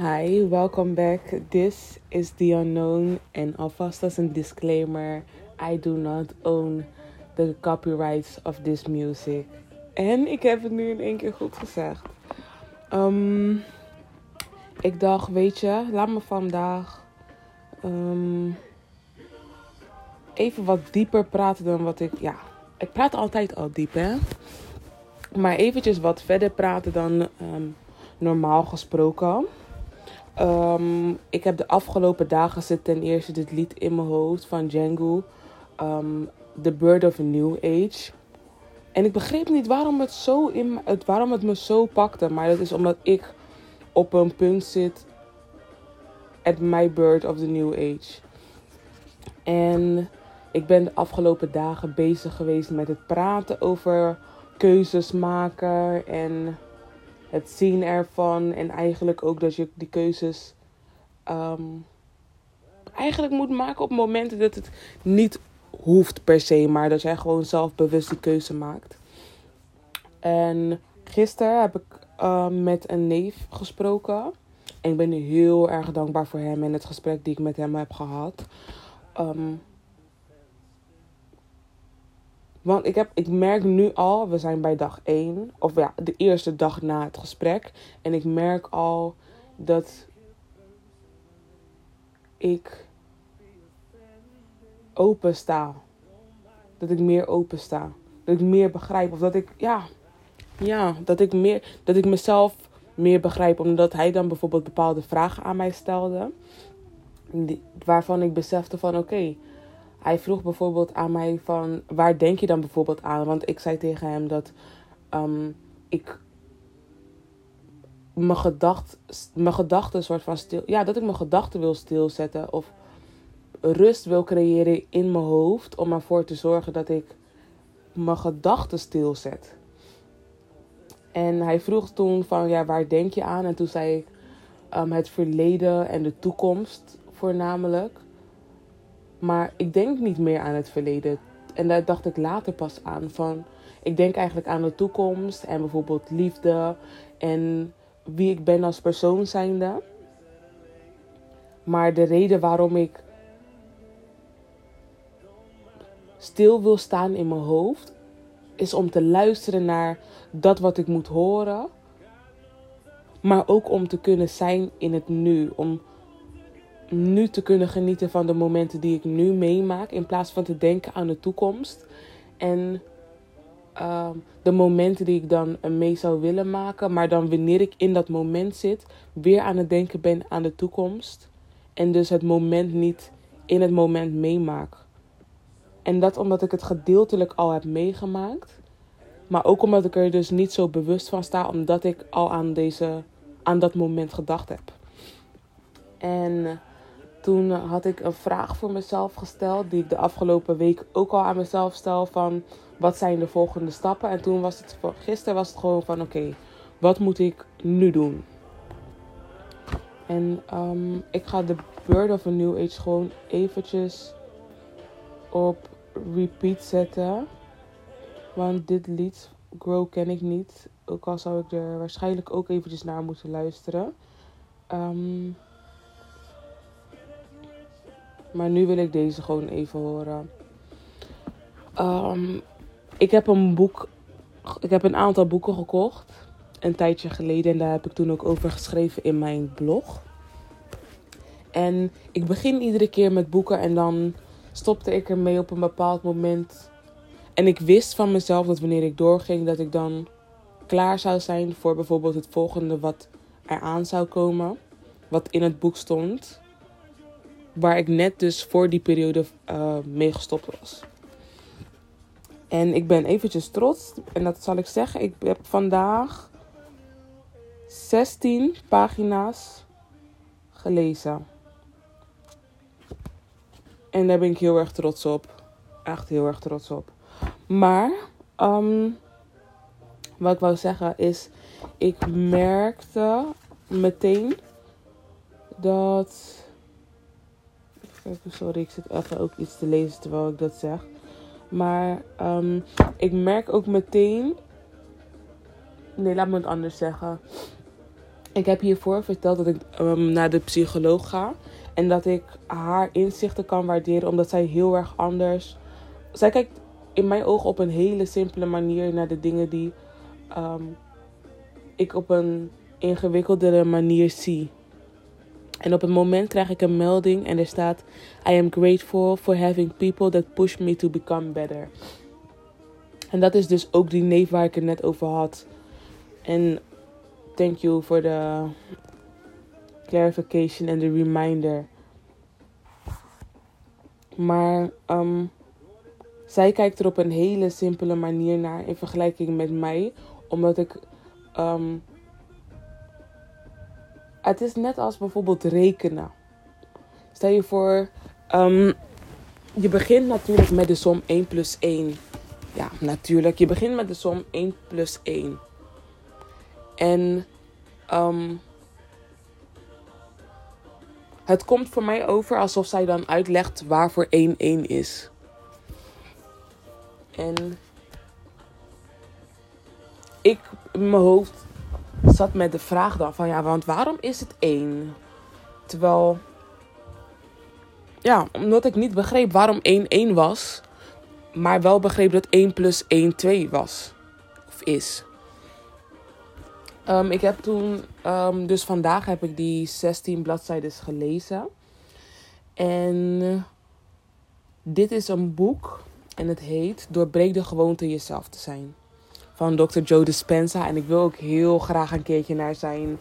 Hi, welcome back. This is The Unknown. En alvast als een disclaimer: I do not own the copyrights of this music. En ik heb het nu in één keer goed gezegd. Um, ik dacht, weet je, laat me vandaag um, even wat dieper praten dan wat ik. Ja, ik praat altijd al diep, hè? Maar eventjes wat verder praten dan um, normaal gesproken. Um, ik heb de afgelopen dagen zit ten eerste dit lied in mijn hoofd van Django. Um, The Bird of a New Age. En ik begreep niet waarom het, zo in, het, waarom het me zo pakte. Maar dat is omdat ik op een punt zit. At my bird of the new age. En ik ben de afgelopen dagen bezig geweest met het praten over keuzes maken. En het zien ervan. En eigenlijk ook dat je die keuzes um, eigenlijk moet maken op momenten dat het niet hoeft per se. Maar dat jij gewoon zelf bewust die keuze maakt. En gisteren heb ik uh, met een neef gesproken. En ik ben heel erg dankbaar voor hem en het gesprek die ik met hem heb gehad. Um, want ik, heb, ik merk nu al, we zijn bij dag 1, of ja, de eerste dag na het gesprek. En ik merk al dat ik open sta. Dat ik meer open sta. Dat ik meer begrijp. Of dat ik, ja, ja, dat ik meer, dat ik mezelf meer begrijp. Omdat hij dan bijvoorbeeld bepaalde vragen aan mij stelde. Waarvan ik besefte van, oké, hij vroeg bijvoorbeeld aan mij van waar denk je dan bijvoorbeeld aan? Want ik zei tegen hem dat um, ik mijn gedachten, mijn gedachten soort van stil, ja, dat ik mijn gedachten wil stilzetten of rust wil creëren in mijn hoofd om ervoor te zorgen dat ik mijn gedachten stilzet. En hij vroeg toen van ja, waar denk je aan? En toen zei ik um, het verleden en de toekomst voornamelijk. Maar ik denk niet meer aan het verleden. En daar dacht ik later pas aan. Van, ik denk eigenlijk aan de toekomst en bijvoorbeeld liefde en wie ik ben als persoon zijnde. Maar de reden waarom ik stil wil staan in mijn hoofd, is om te luisteren naar dat wat ik moet horen. Maar ook om te kunnen zijn in het nu. Om nu te kunnen genieten van de momenten die ik nu meemaak. In plaats van te denken aan de toekomst. En uh, de momenten die ik dan mee zou willen maken. Maar dan wanneer ik in dat moment zit, weer aan het denken ben aan de toekomst. En dus het moment niet in het moment meemaak. En dat omdat ik het gedeeltelijk al heb meegemaakt. Maar ook omdat ik er dus niet zo bewust van sta, omdat ik al aan, deze, aan dat moment gedacht heb. En toen had ik een vraag voor mezelf gesteld, die ik de afgelopen week ook al aan mezelf stel van wat zijn de volgende stappen. En toen was het, gisteren was het gewoon van oké, wat moet ik nu doen? En um, ik ga de Bird of a New Age gewoon eventjes op repeat zetten. Want dit lied, Grow, ken ik niet. Ook al zou ik er waarschijnlijk ook eventjes naar moeten luisteren. Um, maar nu wil ik deze gewoon even horen. Um, ik heb een boek. Ik heb een aantal boeken gekocht. Een tijdje geleden. En daar heb ik toen ook over geschreven in mijn blog. En ik begin iedere keer met boeken. En dan stopte ik ermee op een bepaald moment. En ik wist van mezelf dat wanneer ik doorging, dat ik dan klaar zou zijn voor bijvoorbeeld het volgende wat eraan zou komen. Wat in het boek stond waar ik net dus voor die periode uh, mee gestopt was. En ik ben eventjes trots. En dat zal ik zeggen. Ik heb vandaag 16 pagina's gelezen. En daar ben ik heel erg trots op. Echt heel erg trots op. Maar, um, wat ik wou zeggen is, ik merkte meteen dat sorry, ik zit even ook iets te lezen terwijl ik dat zeg. Maar um, ik merk ook meteen. Nee, laat me het anders zeggen. ik heb hiervoor verteld dat ik ehm, naar de psycholoog ga. En dat ik haar inzichten kan waarderen omdat zij heel erg anders. Zij kijkt in mijn ogen op een hele simpele manier naar de dingen die ehm, ik op een ingewikkeldere manier zie. En op het moment krijg ik een melding en er staat: I am grateful for having people that push me to become better. En dat is dus ook die neef waar ik het net over had. En thank you for the clarification en de reminder. Maar um, zij kijkt er op een hele simpele manier naar in vergelijking met mij. Omdat ik. Um, het is net als bijvoorbeeld rekenen. Stel je voor. Um, je begint natuurlijk met de som 1 plus 1. Ja, natuurlijk. Je begint met de som 1 plus 1. En um, het komt voor mij over alsof zij dan uitlegt waarvoor 1 1 is. En ik in mijn hoofd zat met de vraag dan van ja, want waarom is het 1? Terwijl, ja, omdat ik niet begreep waarom 1 1 was, maar wel begreep dat 1 plus 1 2 was. Of is. Um, ik heb toen, um, dus vandaag heb ik die 16 bladzijden gelezen. En dit is een boek en het heet Doorbreek de gewoonte jezelf te zijn. Van Dr. Joe Dispenza. En ik wil ook heel graag een keertje naar zijn.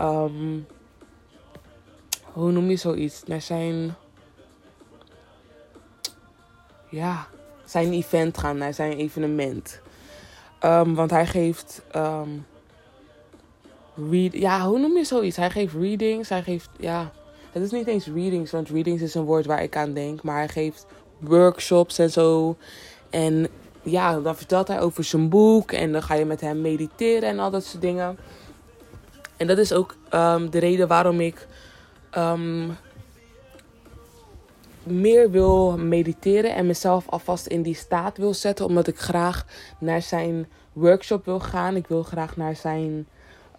Um, hoe noem je zoiets? Naar zijn. Ja, zijn event gaan, naar zijn evenement. Um, want hij geeft. Um, ja, hoe noem je zoiets? Hij geeft readings. Hij geeft. Ja, het is niet eens readings, want readings is een woord waar ik aan denk. Maar hij geeft workshops en zo. En ja, dan vertelt hij over zijn boek. En dan ga je met hem mediteren en al dat soort dingen. En dat is ook um, de reden waarom ik um, meer wil mediteren. En mezelf alvast in die staat wil zetten. Omdat ik graag naar zijn workshop wil gaan. Ik wil graag naar zijn.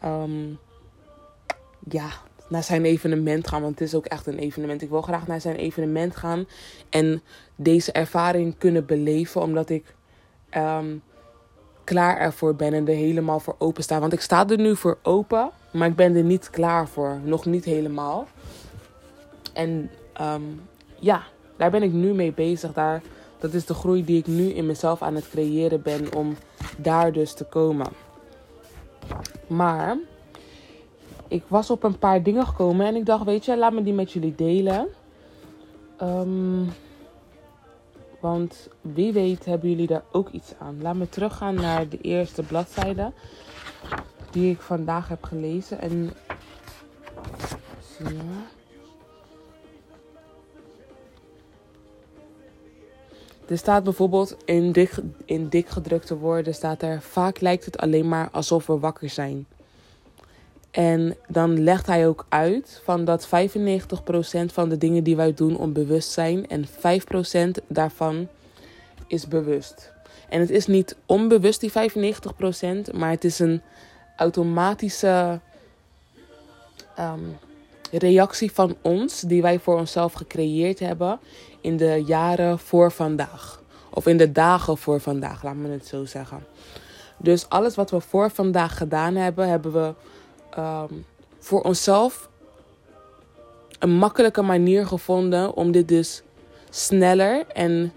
Um, ja, naar zijn evenement gaan. Want het is ook echt een evenement. Ik wil graag naar zijn evenement gaan. En deze ervaring kunnen beleven. Omdat ik um, klaar ervoor ben. En er helemaal voor open sta. Want ik sta er nu voor open. Maar ik ben er niet klaar voor. Nog niet helemaal. En um, ja, daar ben ik nu mee bezig. Daar, dat is de groei die ik nu in mezelf aan het creëren ben. Om daar dus te komen. Maar ik was op een paar dingen gekomen en ik dacht, weet je, laat me die met jullie delen. Um, want wie weet hebben jullie daar ook iets aan. Laat me teruggaan naar de eerste bladzijde die ik vandaag heb gelezen. En Er staat bijvoorbeeld in dik, in dik gedrukte woorden staat er vaak lijkt het alleen maar alsof we wakker zijn. En dan legt hij ook uit van dat 95% van de dingen die wij doen onbewust zijn en 5% daarvan is bewust. En het is niet onbewust die 95%, maar het is een automatische um, reactie van ons die wij voor onszelf gecreëerd hebben in de jaren voor vandaag. Of in de dagen voor vandaag, laat me het zo zeggen. Dus alles wat we voor vandaag gedaan hebben, hebben we um, voor onszelf een makkelijke manier gevonden om dit dus sneller en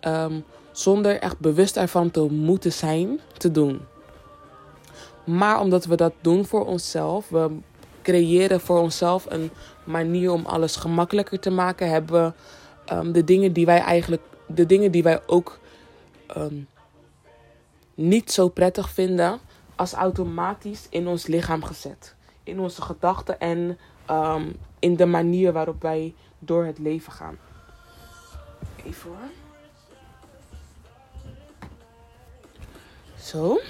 um, zonder echt bewust ervan te moeten zijn te doen. Maar omdat we dat doen voor onszelf, we creëren voor onszelf een manier om alles gemakkelijker te maken, hebben we um, de dingen die wij eigenlijk, de dingen die wij ook niet zo prettig vinden, als automatisch in ons lichaam gezet. In onze gedachten en um, in de manier waarop wij door het leven gaan. Even hoor. Zo.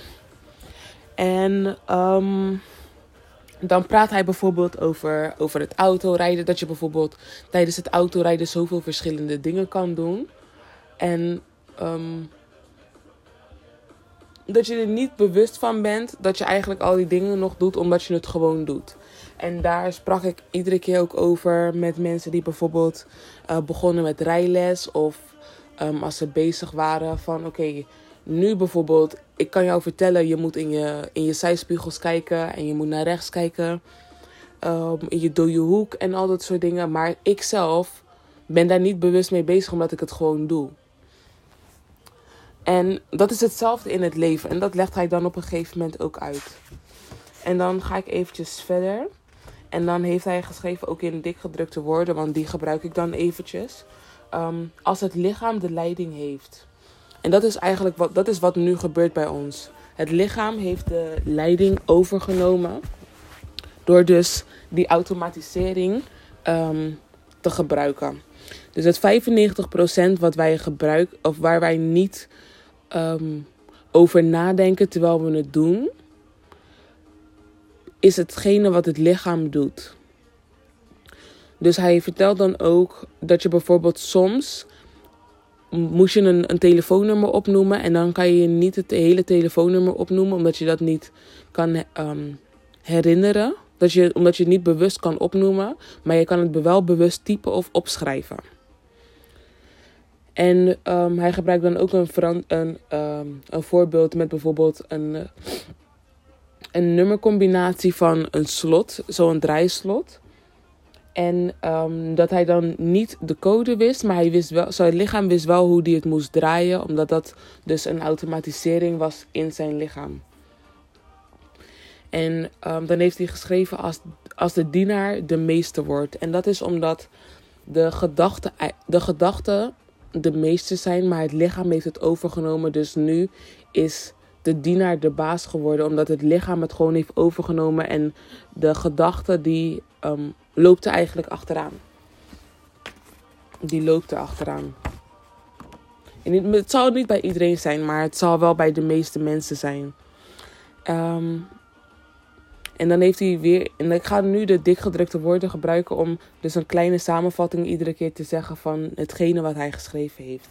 En um, dan praat hij bijvoorbeeld over, over het autorijden. Dat je bijvoorbeeld tijdens het autorijden zoveel verschillende dingen kan doen. En um, dat je er niet bewust van bent dat je eigenlijk al die dingen nog doet omdat je het gewoon doet. En daar sprak ik iedere keer ook over met mensen die bijvoorbeeld uh, begonnen met rijles of um, als ze bezig waren van oké, nu bijvoorbeeld, ik kan jou vertellen, je moet in je, in je zijspiegels kijken en je moet naar rechts kijken. Um, in je hoek en al dat soort dingen. Maar ik zelf ben daar niet bewust mee bezig omdat ik het gewoon doe. En dat is hetzelfde in het leven. En dat legt hij dan op een gegeven moment ook uit. En dan ga ik eventjes verder. En dan heeft hij geschreven ook in dik gedrukte woorden, want die gebruik ik dan eventjes. Um, als het lichaam de leiding heeft. En dat is eigenlijk wat, dat is wat nu gebeurt bij ons. Het lichaam heeft de leiding overgenomen. Door dus die automatisering um, te gebruiken. Dus het 95% wat wij gebruiken, of waar wij niet um, over nadenken terwijl we het doen, is hetgene wat het lichaam doet. Dus hij vertelt dan ook dat je bijvoorbeeld soms moest je een, een telefoonnummer opnoemen en dan kan je niet het hele telefoonnummer opnoemen omdat je dat niet kan um, herinneren. Dat je, omdat je het niet bewust kan opnoemen, maar je kan het wel bewust typen of opschrijven. En um, hij gebruikt dan ook een, een, um, een voorbeeld met bijvoorbeeld een, een nummercombinatie van een slot, zo'n draaislot. En um, dat hij dan niet de code wist, maar hij wist wel, zijn lichaam wist wel hoe hij het moest draaien, omdat dat dus een automatisering was in zijn lichaam. En dan heeft hij geschreven als, als de dienaar de meester wordt. En dat is omdat de gedachten de, gedachte de meester zijn, maar het lichaam heeft het overgenomen. Dus nu is de dienaar de baas geworden, omdat het lichaam het gewoon heeft overgenomen en de gedachte die um, loopt er eigenlijk achteraan. Die loopt er achteraan. En het zal niet bij iedereen zijn, maar het zal wel bij de meeste mensen zijn. Um, en dan heeft hij weer. En ik ga nu de dikgedrukte woorden gebruiken om dus een kleine samenvatting iedere keer te zeggen van hetgene wat hij geschreven heeft.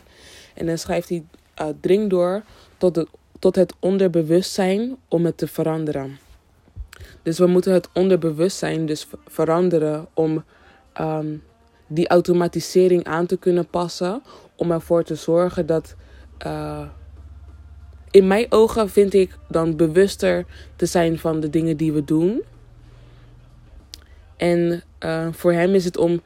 En dan schrijft hij: uh, dring door tot tot het onderbewustzijn om het te veranderen. Dus we moeten het onderbewustzijn dus veranderen om um, die automatisering aan te kunnen passen. Om ervoor te zorgen dat. Uh, in mijn ogen vind ik dan bewuster te zijn van de dingen die we doen. En uh, voor hem is het om.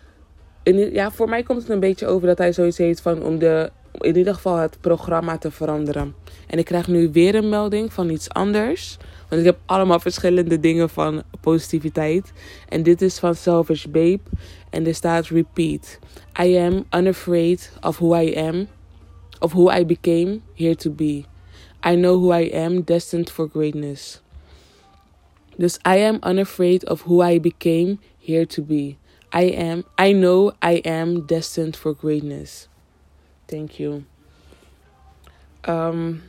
Ja, voor mij komt het een beetje over dat hij zoiets heeft van om de. In ieder geval het programma te veranderen. En ik krijg nu weer een melding van iets anders. Want ik heb allemaal verschillende dingen van positiviteit. En dit is van Selfish Babe. En er staat repeat. I am unafraid of who I am. Of who I became here to be. I know who I am, destined for greatness. Dus I am unafraid of who I became here to be. I am, I know I am destined for greatness. Thank you. Um,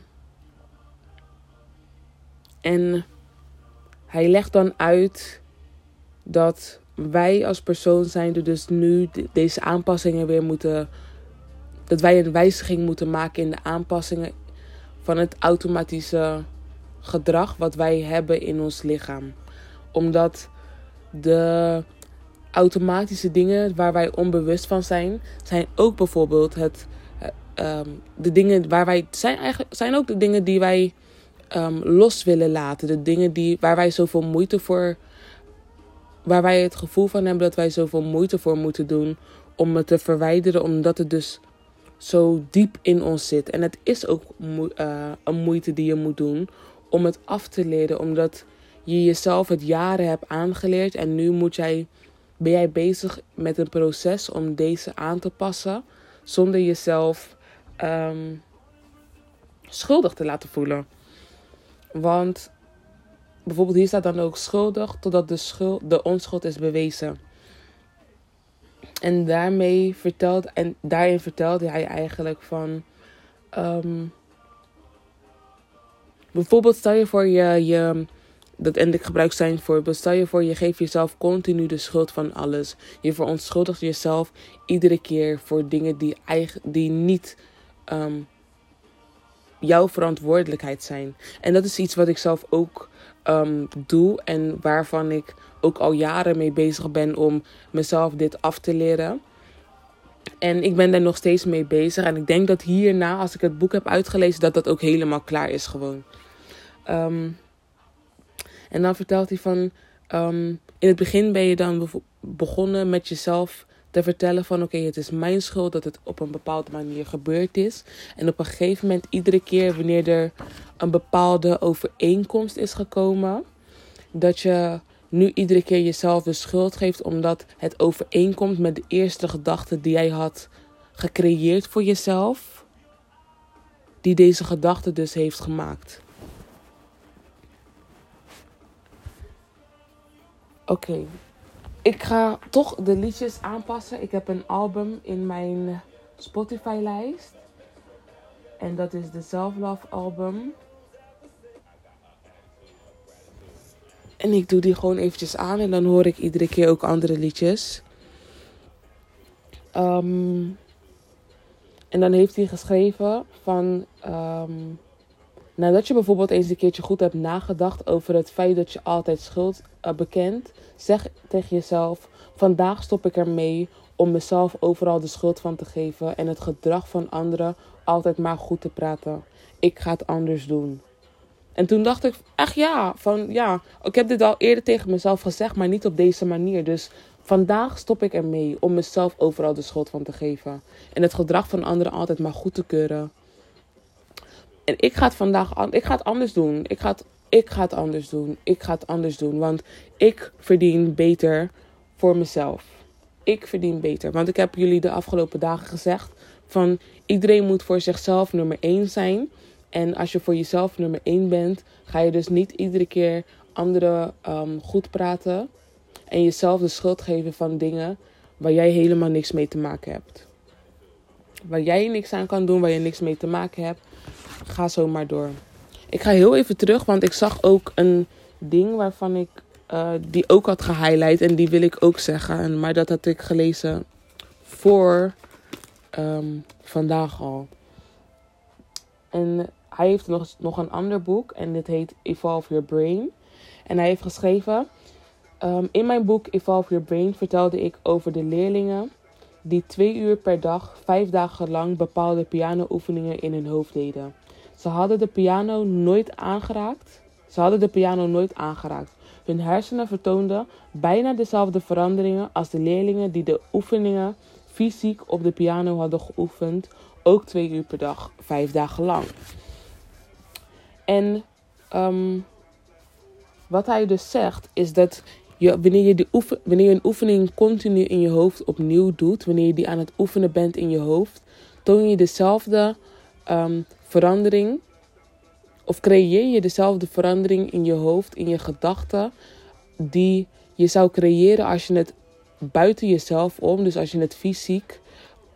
en hij legt dan uit dat wij als persoon zijn dus nu deze aanpassingen weer moeten. Dat wij een wijziging moeten maken in de aanpassingen van het automatische gedrag wat wij hebben in ons lichaam. Omdat de automatische dingen waar wij onbewust van zijn, zijn ook bijvoorbeeld het, um, de dingen waar wij zijn eigenlijk zijn ook de dingen die wij um, los willen laten, de dingen die waar wij zoveel moeite voor, waar wij het gevoel van hebben dat wij zoveel moeite voor moeten doen om het te verwijderen, omdat het dus zo diep in ons zit. En het is ook uh, een moeite die je moet doen om het af te leren, omdat je jezelf het jaren hebt aangeleerd en nu moet jij, ben jij bezig met een proces om deze aan te passen zonder jezelf um, schuldig te laten voelen. Want bijvoorbeeld hier staat dan ook schuldig totdat de, schuld, de onschuld is bewezen. En daarmee vertelt, en daarin vertelde hij eigenlijk van. Um, bijvoorbeeld, stel je voor je, je. Dat, en ik gebruik zijn voorbeeld. Stel je voor, je geeft jezelf continu de schuld van alles. Je verontschuldigt jezelf iedere keer voor dingen die, eigen, die niet. Um, jouw verantwoordelijkheid zijn. En dat is iets wat ik zelf ook um, doe en waarvan ik ook al jaren mee bezig ben om mezelf dit af te leren. En ik ben daar nog steeds mee bezig. En ik denk dat hierna, als ik het boek heb uitgelezen, dat dat ook helemaal klaar is gewoon. Um, en dan vertelt hij van, um, in het begin ben je dan begonnen met jezelf te vertellen van oké, het is mijn schuld dat het op een bepaalde manier gebeurd is. En op een gegeven moment, iedere keer wanneer er een bepaalde overeenkomst is gekomen, dat je nu iedere keer jezelf de schuld geeft omdat het overeenkomt met de eerste gedachte die jij had gecreëerd voor jezelf, die deze gedachte dus heeft gemaakt. Oké, ik ga toch de liedjes aanpassen. Ik heb een album in mijn Spotify-lijst. En dat is de Self Love album. En ik doe die gewoon eventjes aan en dan hoor ik iedere keer ook andere liedjes. Um, en dan heeft hij geschreven van... Um, nadat je bijvoorbeeld eens een keertje goed hebt nagedacht over het feit dat je altijd schuld uh, bekent, zeg tegen jezelf: vandaag stop ik ermee om mezelf overal de schuld van te geven en het gedrag van anderen altijd maar goed te praten. Ik ga het anders doen. En toen dacht ik, echt ja, van ja, ik heb dit al eerder tegen mezelf gezegd, maar niet op deze manier. Dus vandaag stop ik ermee om mezelf overal de schuld van te geven. En het gedrag van anderen altijd maar goed te keuren. En ik ga het vandaag, ik ga het anders doen. Ik ga het, ik ga het anders doen. Ik ga het anders doen. Want ik verdien beter voor mezelf. Ik verdien beter. Want ik heb jullie de afgelopen dagen gezegd van iedereen moet voor zichzelf nummer 1 zijn. En als je voor jezelf nummer 1 bent, ga je dus niet iedere keer anderen um, goed praten. En jezelf de schuld geven van dingen waar jij helemaal niks mee te maken hebt. Waar jij niks aan kan doen, waar je niks mee te maken hebt, ga zo maar door. Ik ga heel even terug, want ik zag ook een ding waarvan ik uh, die ook had gehighlight. En die wil ik ook zeggen. Maar dat had ik gelezen voor um, vandaag al. En hij heeft nog, nog een ander boek. En dit heet Evolve Your Brain. En hij heeft geschreven. Um, in mijn boek Evolve Your Brain vertelde ik over de leerlingen die twee uur per dag, vijf dagen lang bepaalde piano-oefeningen in hun hoofd deden. Ze hadden de piano nooit aangeraakt. Ze hadden de piano nooit aangeraakt. Hun hersenen vertoonden bijna dezelfde veranderingen als de leerlingen die de oefeningen fysiek op de piano hadden geoefend, ook twee uur per dag, vijf dagen lang. En um, wat hij dus zegt, is dat je, wanneer, je die oefen, wanneer je een oefening continu in je hoofd opnieuw doet, wanneer je die aan het oefenen bent in je hoofd, toon je dezelfde um, verandering of creëer je dezelfde verandering in je hoofd, in je gedachten, die je zou creëren als je het buiten jezelf om, dus als je het fysiek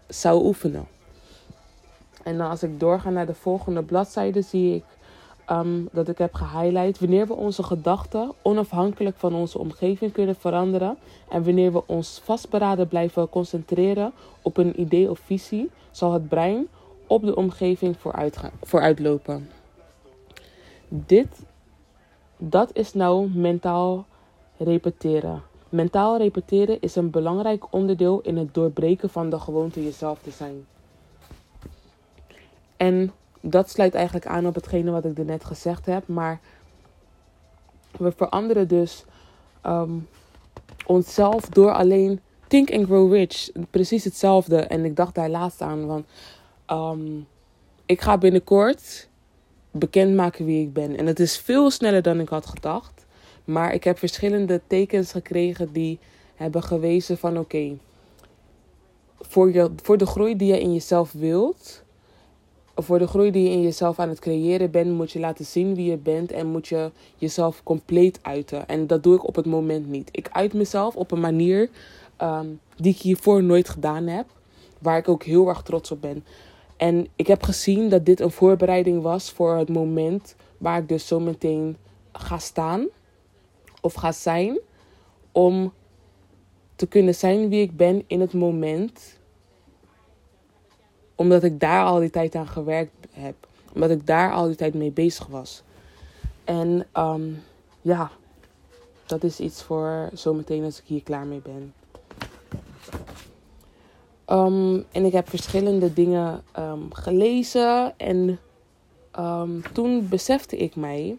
zou oefenen. En dan als ik doorga naar de volgende bladzijde, zie ik um, dat ik heb gehighlight. Wanneer we onze gedachten onafhankelijk van onze omgeving kunnen veranderen en wanneer we ons vastberaden blijven concentreren op een idee of visie, zal het brein op de omgeving vooruit, gaan, vooruitlopen. Dit, dat is nou mentaal repeteren. Mentaal repeteren is een belangrijk onderdeel in het doorbreken van de gewoonte jezelf te zijn. En dat sluit eigenlijk aan op hetgene wat ik er net gezegd heb. Maar we veranderen dus um, onszelf door alleen Think and Grow Rich. Precies hetzelfde. En ik dacht daar laatst aan. Want um, ik ga binnenkort bekendmaken wie ik ben. En het is veel sneller dan ik had gedacht. Maar ik heb verschillende tekens gekregen die hebben gewezen van oké. voor voor, voor de groei die je in jezelf wilt, voor de groei die je in jezelf aan het creëren bent, moet je laten zien wie je bent en moet je jezelf compleet uiten. En dat doe ik op het moment niet. Ik uit mezelf op een manier um, die ik hiervoor nooit gedaan heb, waar ik ook heel erg trots op ben. En ik heb gezien dat dit een voorbereiding was voor het moment waar ik dus zo meteen ga staan of ga zijn om te kunnen zijn wie ik ben in het moment omdat ik daar al die tijd aan gewerkt heb. Omdat ik daar al die tijd mee bezig was. En ehm, ja, dat is iets voor zometeen als ik hier klaar mee ben. Ehm, en ik heb verschillende dingen ehm, gelezen. En toen besefte ik mij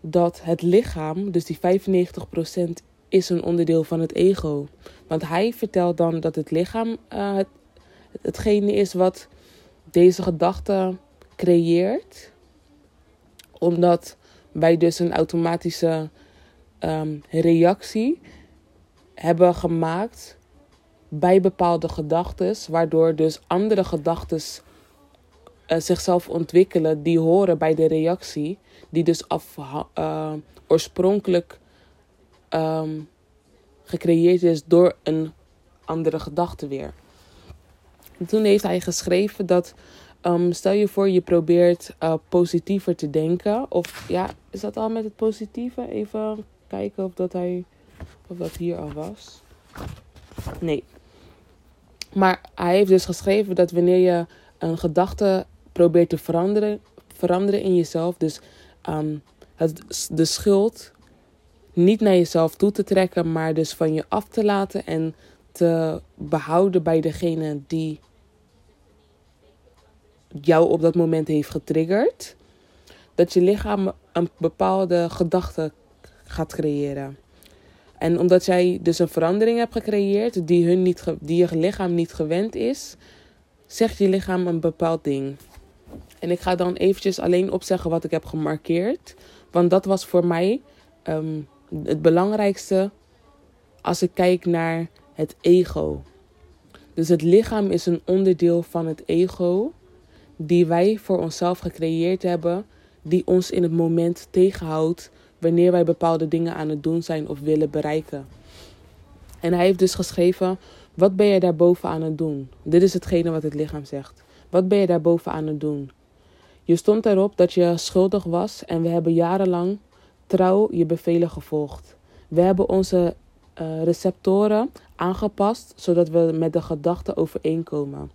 dat het lichaam, dus die 95%, is een onderdeel van het ego. Want hij vertelt dan dat het lichaam uh, het, hetgene is wat deze gedachte creëert. Omdat wij dus een automatische reactie hebben gemaakt bij bepaalde gedachten, waardoor dus andere gedachten uh, zichzelf ontwikkelen die horen bij de reactie, die dus af, uh, oorspronkelijk um, gecreëerd is door een andere gedachte weer. En toen heeft hij geschreven dat um, stel je voor je probeert uh, positiever te denken. Of ja, is dat al met het positieve? Even kijken of dat hij of dat hier al was. Nee. Maar hij heeft dus geschreven dat wanneer je een gedachte probeert te veranderen, veranderen in jezelf, dus um, het, de schuld niet naar jezelf toe te trekken, maar dus van je af te laten en te behouden bij degene die jou op dat moment heeft getriggerd, dat je lichaam een bepaalde gedachte gaat creëren. En omdat jij dus een verandering hebt gecreëerd die, hun niet die je lichaam niet gewend is, zegt je lichaam een bepaald ding. En ik ga dan eventjes alleen opzeggen wat ik heb gemarkeerd. Want dat was voor mij ehm, het belangrijkste als ik kijk naar het ego. Dus het lichaam is een onderdeel van het ego die wij voor onszelf gecreëerd hebben, die ons in het moment tegenhoudt wanneer wij bepaalde dingen aan het doen zijn of willen bereiken. En hij heeft dus geschreven: Wat ben je daarboven aan het doen? Dit is hetgene wat het lichaam zegt. Wat ben je daarboven aan het doen? Je stond erop dat je schuldig was en we hebben jarenlang trouw je bevelen gevolgd. We hebben onze uh, receptoren aangepast zodat we met de gedachten overeenkomen.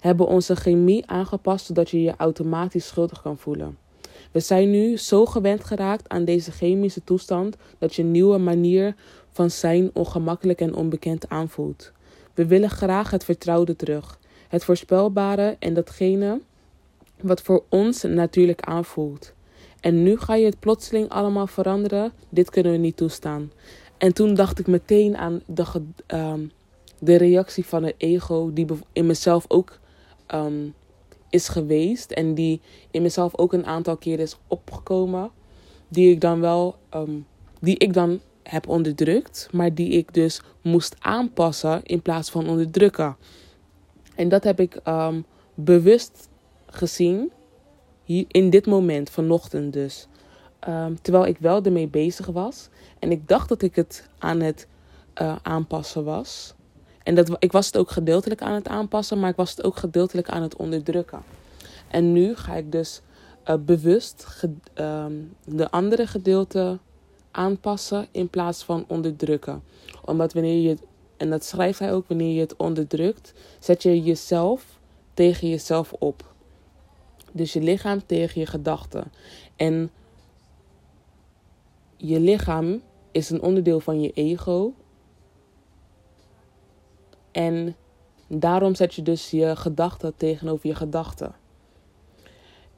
Hebben onze chemie aangepast zodat je je automatisch schuldig kan voelen. We zijn nu zo gewend geraakt aan deze chemische toestand dat je nieuwe manier van zijn ongemakkelijk en onbekend aanvoelt. We willen graag het vertrouwde terug, het voorspelbare en datgene wat voor ons natuurlijk aanvoelt. En nu ga je het plotseling allemaal veranderen. Dit kunnen we niet toestaan. En toen dacht ik meteen aan de, uh, de reactie van het ego, die in mezelf ook um, is geweest. En die in mezelf ook een aantal keer is opgekomen. Die ik dan wel, um, die ik dan heb onderdrukt. Maar die ik dus moest aanpassen in plaats van onderdrukken. En dat heb ik um, bewust gezien. Hier, in dit moment, vanochtend dus. Um, terwijl ik wel ermee bezig was. En ik dacht dat ik het aan het uh, aanpassen was. En dat, ik was het ook gedeeltelijk aan het aanpassen, maar ik was het ook gedeeltelijk aan het onderdrukken. En nu ga ik dus uh, bewust um, de andere gedeelte aanpassen in plaats van onderdrukken. Omdat wanneer je, en dat schrijft hij ook, wanneer je het onderdrukt, zet je jezelf tegen jezelf op. Dus je lichaam tegen je gedachten. En je lichaam is een onderdeel van je ego. En daarom zet je dus je gedachten tegenover je gedachten.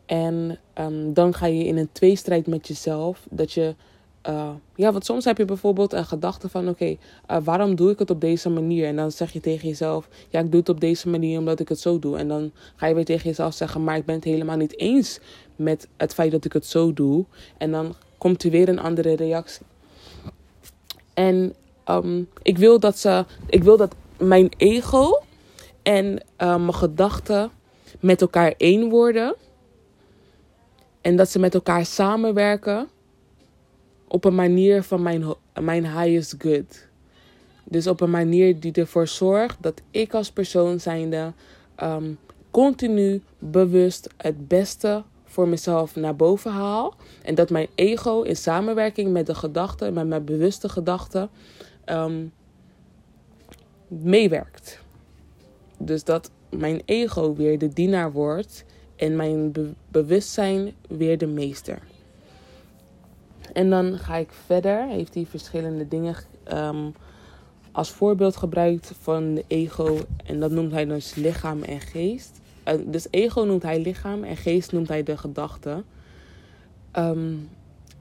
En um, dan ga je in een tweestrijd met jezelf. Dat je, uh, ja, want soms heb je bijvoorbeeld een gedachte van: oké, uh, waarom doe ik het op deze manier? En dan zeg je tegen jezelf: ja, ik doe het op deze manier omdat ik het zo doe. En dan ga je weer tegen jezelf zeggen: maar ik ben het helemaal niet eens met het feit dat ik het zo doe. En dan komt er weer een andere reactie. En um, ik wil dat ze, ik wil dat mijn ego en uh, mijn gedachten met elkaar één worden. En dat ze met elkaar samenwerken op een manier van mijn, mijn highest good. Dus op een manier die ervoor zorgt dat ik als persoon zijnde um, continu bewust het beste voor mezelf naar boven haal. En dat mijn ego in samenwerking met de gedachten, met mijn bewuste gedachten, um, meewerkt. Dus dat mijn ego weer de dienaar wordt en mijn bewustzijn weer de meester. En dan ga ik verder. Heeft hij verschillende dingen ehm, als voorbeeld gebruikt van de ego. En dat noemt hij dus lichaam en geest. Uh, dus ego noemt hij lichaam en geest noemt hij de gedachte. Ehm,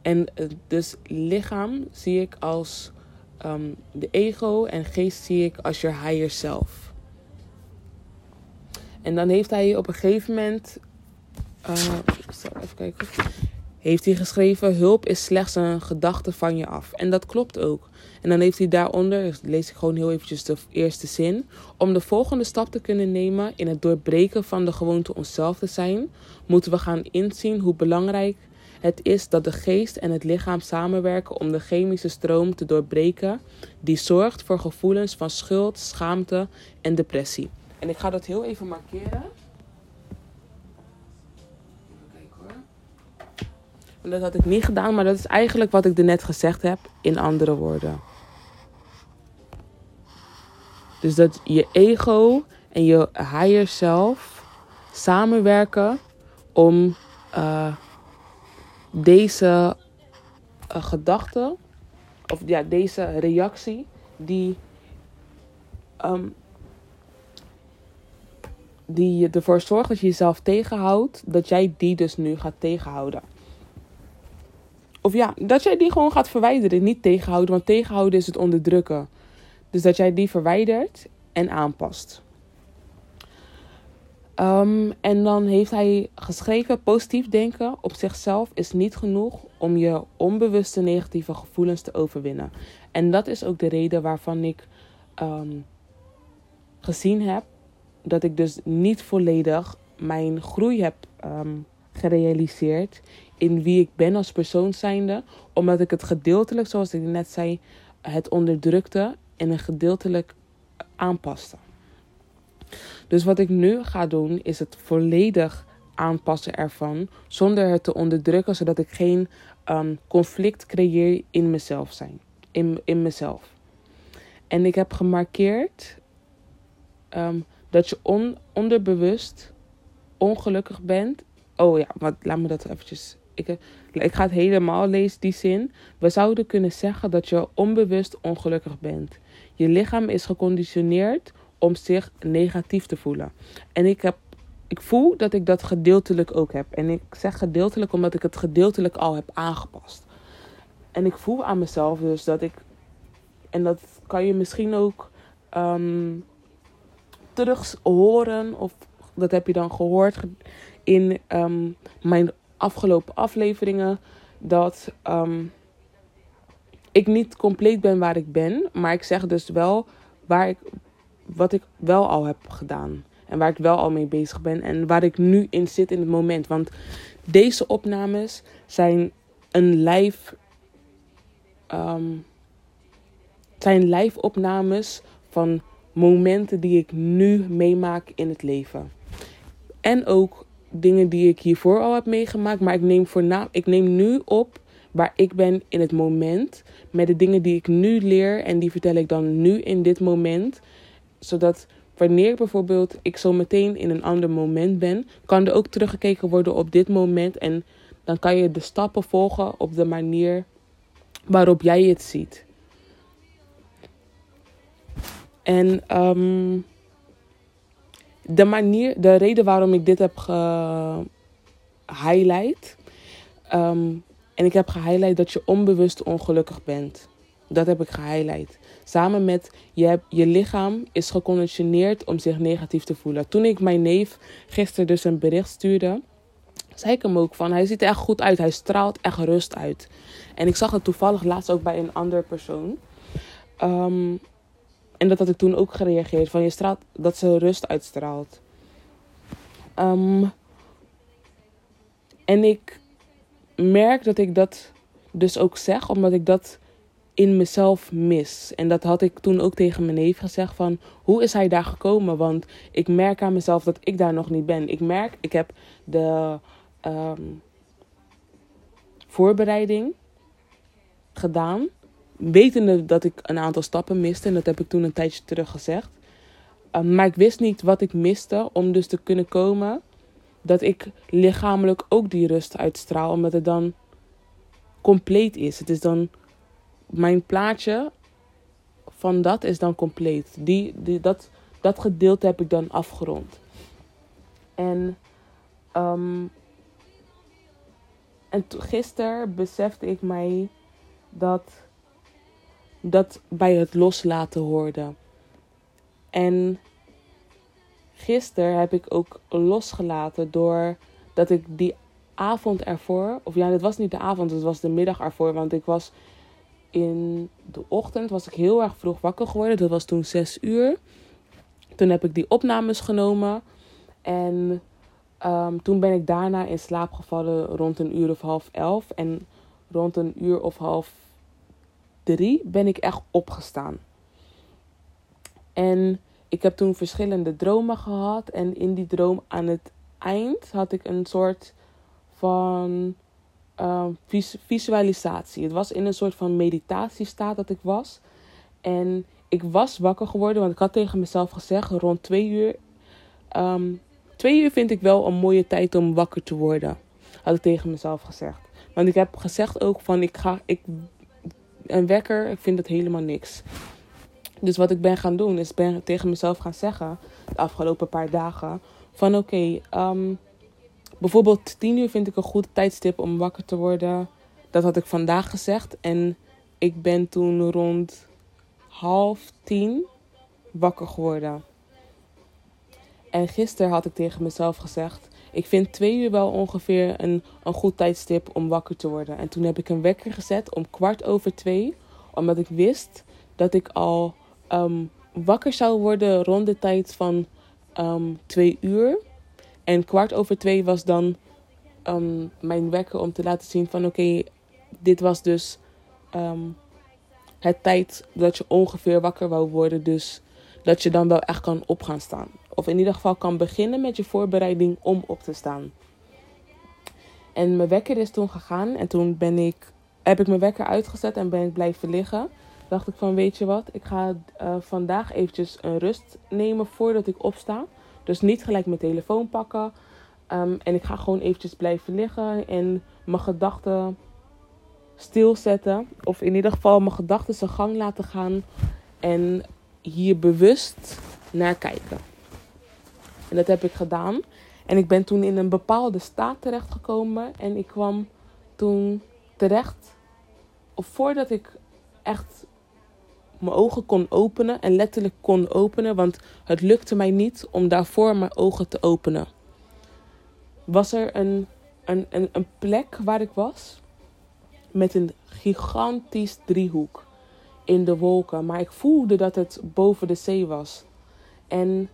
en uh, dus lichaam zie ik als um, de ego en geest zie ik als je higher self. En dan heeft hij op een gegeven moment. Uh, even kijken. Heeft hij geschreven: Hulp is slechts een gedachte van je af. En dat klopt ook. En dan heeft hij daaronder, lees ik gewoon heel eventjes de eerste zin. Om de volgende stap te kunnen nemen in het doorbreken van de gewoonte onszelf te zijn, moeten we gaan inzien hoe belangrijk het is dat de geest en het lichaam samenwerken om de chemische stroom te doorbreken die zorgt voor gevoelens van schuld, schaamte en depressie. En ik ga dat heel even markeren. Dat had ik niet gedaan, maar dat is eigenlijk wat ik er net gezegd heb in andere woorden. Dus dat je ego en je higher self samenwerken om uh, deze uh, gedachte, of ja, deze reactie, die, um, die ervoor zorgt dat je jezelf tegenhoudt, dat jij die dus nu gaat tegenhouden. Of ja, dat jij die gewoon gaat verwijderen, niet tegenhouden, want tegenhouden is het onderdrukken. Dus dat jij die verwijdert en aanpast. Um, en dan heeft hij geschreven: positief denken op zichzelf is niet genoeg om je onbewuste negatieve gevoelens te overwinnen. En dat is ook de reden waarvan ik um, gezien heb dat ik dus niet volledig mijn groei heb um, gerealiseerd in wie ik ben als persoon zijnde, omdat ik het gedeeltelijk, zoals ik net zei, het onderdrukte en een gedeeltelijk aanpaste. Dus wat ik nu ga doen is het volledig aanpassen ervan, zonder het te onderdrukken, zodat ik geen um, conflict creëer in mezelf zijn, in, in mezelf. En ik heb gemarkeerd um, dat je on, onderbewust ongelukkig bent. Oh ja, wat, laat me dat eventjes. Ik, ik ga het helemaal lezen, die zin. We zouden kunnen zeggen dat je onbewust ongelukkig bent. Je lichaam is geconditioneerd om zich negatief te voelen. En ik, heb, ik voel dat ik dat gedeeltelijk ook heb. En ik zeg gedeeltelijk omdat ik het gedeeltelijk al heb aangepast. En ik voel aan mezelf dus dat ik. En dat kan je misschien ook um, terug horen. Of dat heb je dan gehoord in um, mijn afgelopen afleveringen. Dat um, ik niet compleet ben waar ik ben. Maar ik zeg dus wel waar ik, wat ik wel al heb gedaan. En waar ik wel al mee bezig ben. En waar ik nu in zit in het moment. Want deze opnames zijn een live. Um, zijn live opnames van momenten die ik nu meemaak in het leven. En ook dingen die ik hiervoor al heb meegemaakt. Maar ik neem, voornaam, ik neem nu op waar ik ben in het moment. Met de dingen die ik nu leer. En die vertel ik dan nu in dit moment. Zodat wanneer bijvoorbeeld ik zo meteen in een ander moment ben, kan er ook teruggekeken worden op dit moment. En dan kan je de stappen volgen op de manier waarop jij het ziet. En um, de manier, de reden waarom ik dit heb gehighlight. Um, en ik heb gehighlight dat je onbewust ongelukkig bent. Dat heb ik gehighlight. Samen met je, je lichaam is geconditioneerd om zich negatief te voelen. Toen ik mijn neef gisteren dus een bericht stuurde, zei ik hem ook van: hij ziet er echt goed uit. Hij straalt echt rust uit. En ik zag het toevallig laatst ook bij een andere persoon. Um, en dat had ik toen ook gereageerd. Van je straalt dat ze rust uitstraalt. Um, en ik merk dat ik dat dus ook zeg, omdat ik dat in mezelf mis. En dat had ik toen ook tegen mijn neef gezegd van hoe is hij daar gekomen? Want ik merk aan mezelf dat ik daar nog niet ben. Ik merk, ik heb de um, voorbereiding gedaan, wetende dat ik een aantal stappen miste. En dat heb ik toen een tijdje terug gezegd. Um, maar ik wist niet wat ik miste om dus te kunnen komen dat ik lichamelijk ook die rust uitstraal, omdat het dan compleet is. Het is dan mijn plaatje van dat is dan compleet. Die, die, dat, dat gedeelte heb ik dan afgerond. En, um, en gisteren besefte ik mij dat dat bij het loslaten hoorde. En gisteren heb ik ook losgelaten door dat ik die avond ervoor, of ja, dit was niet de avond, het was de middag ervoor, want ik was in de ochtend was ik heel erg vroeg wakker geworden. Dat was toen 6 uur. Toen heb ik die opnames genomen. En ehm, toen ben ik daarna in slaap gevallen rond een uur of half elf. En rond een uur of half drie ben ik echt opgestaan. En ik heb toen verschillende dromen gehad. En in die droom aan het eind had ik een soort van uh, visualisatie. Het was in een soort van meditatiestaat dat ik was. En ik was wakker geworden, want ik had tegen mezelf gezegd rond twee uur. Um, twee uur vind ik wel een mooie tijd om wakker te worden. Had ik tegen mezelf gezegd. Want ik heb gezegd ook van ik ga. Ik, een wekker, ik vind het helemaal niks. Dus wat ik ben gaan doen, is ben tegen mezelf gaan zeggen. De afgelopen paar dagen. Van oké, um, Bijvoorbeeld 10 uur vind ik een goed tijdstip om wakker te worden. Dat had ik vandaag gezegd. En ik ben toen rond half tien wakker geworden. En gisteren had ik tegen mezelf gezegd: Ik vind twee uur wel ongeveer een, een goed tijdstip om wakker te worden. En toen heb ik een wekker gezet om kwart over twee, omdat ik wist dat ik al um, wakker zou worden rond de tijd van um, twee uur. En kwart over twee was dan um, mijn wekker om te laten zien van oké, dit was dus um, het tijd dat je ongeveer wakker wou worden. Dus dat je dan wel echt kan op gaan staan. Of in ieder geval kan beginnen met je voorbereiding om op te staan. En mijn wekker is toen gegaan en toen ben ik, heb ik mijn wekker uitgezet en ben ik blijven liggen. Dacht ik van weet je wat, ik ga uh, vandaag eventjes een rust nemen voordat ik opsta. Dus niet gelijk mijn telefoon pakken. Um, en ik ga gewoon eventjes blijven liggen en mijn gedachten stilzetten. Of in ieder geval mijn gedachten zijn gang laten gaan. En hier bewust naar kijken. En dat heb ik gedaan. En ik ben toen in een bepaalde staat terechtgekomen. En ik kwam toen terecht. Of voordat ik echt mijn ogen kon openen en letterlijk kon openen, want het lukte mij niet om daarvoor mijn ogen te openen. Was er een, een, een, een plek waar ik was met een gigantisch driehoek in de wolken, maar ik voelde dat het boven de zee was. En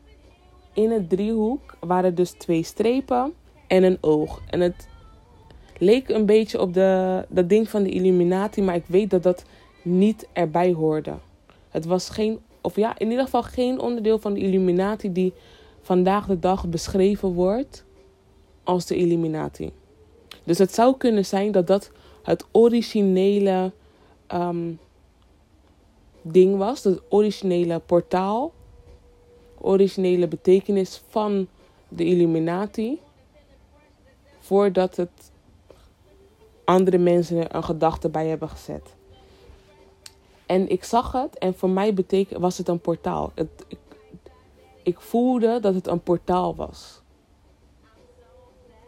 in het driehoek waren dus twee strepen en een oog. En het leek een beetje op de, dat ding van de Illuminati, maar ik weet dat dat niet erbij hoorde. Het was geen, of ja, in ieder geval geen onderdeel van de Illuminati die vandaag de dag beschreven wordt als de Illuminati. Dus het zou kunnen zijn dat dat het originele um, ding was, het originele portaal, originele betekenis van de Illuminati, voordat het andere mensen een gedachte bij hebben gezet. En ik zag het en voor mij beteken, was het een portaal. Het, ik, ik voelde dat het een portaal was.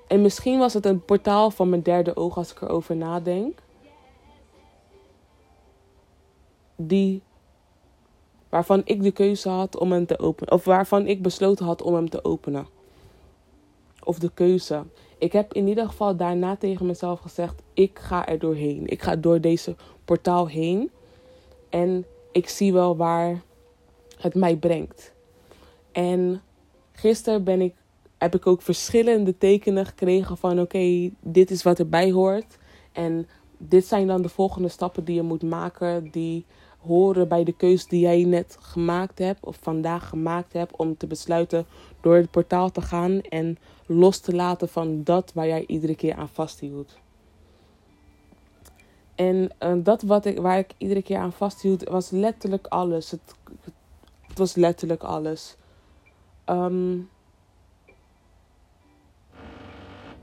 En misschien was het een portaal van mijn derde oog als ik erover nadenk. Die, waarvan ik de keuze had om hem te openen. Of waarvan ik besloten had om hem te openen. Of de keuze. Ik heb in ieder geval daarna tegen mezelf gezegd: ik ga er doorheen. Ik ga door deze portaal heen. En ik zie wel waar het mij brengt. En gisteren ben ik, heb ik ook verschillende tekenen gekregen van oké, dit is wat erbij hoort. En dit zijn dan de volgende stappen die je moet maken. Die horen bij de keuze die jij net gemaakt hebt of vandaag gemaakt hebt om te besluiten door het portaal te gaan en los te laten van dat waar jij iedere keer aan vasthield. En uh, dat wat ik, waar ik iedere keer aan vasthield, was letterlijk alles. Het, het was letterlijk alles. Um,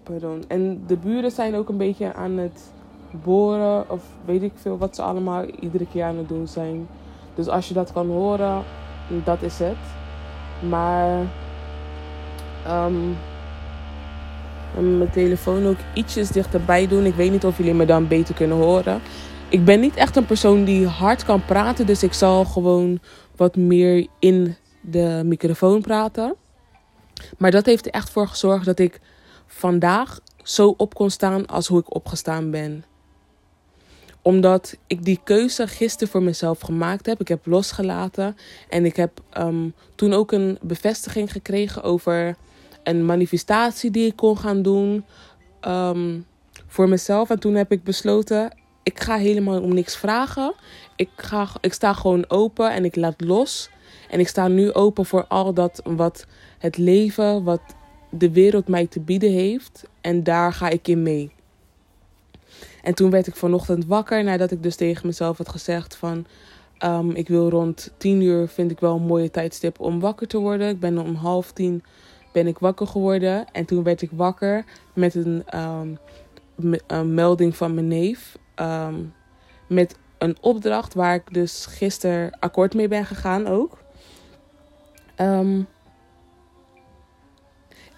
pardon. En de buren zijn ook een beetje aan het boren. Of weet ik veel wat ze allemaal iedere keer aan het doen zijn. Dus als je dat kan horen, dat is het. Maar. Um, mijn telefoon ook ietsjes dichterbij doen. Ik weet niet of jullie me dan beter kunnen horen. Ik ben niet echt een persoon die hard kan praten. Dus ik zal gewoon wat meer in de microfoon praten. Maar dat heeft er echt voor gezorgd dat ik vandaag zo op kon staan als hoe ik opgestaan ben. Omdat ik die keuze gisteren voor mezelf gemaakt heb. Ik heb losgelaten. En ik heb um, toen ook een bevestiging gekregen over een manifestatie die ik kon gaan doen. Um, voor mezelf. En toen heb ik besloten. Ik ga helemaal om niks vragen. Ik, ga, ik sta gewoon open en ik laat los. En ik sta nu open voor al dat wat het leven, wat de wereld mij te bieden heeft. En daar ga ik in mee. En toen werd ik vanochtend wakker nadat ik dus tegen mezelf had gezegd van... Um, ik wil rond tien uur, vind ik wel een mooie tijdstip om wakker te worden. Ik ben om half tien ben ik wakker geworden. En toen werd ik wakker met een, um, een melding van mijn neef. Um, met een opdracht waar ik dus gisteren akkoord mee ben gegaan ook. Um,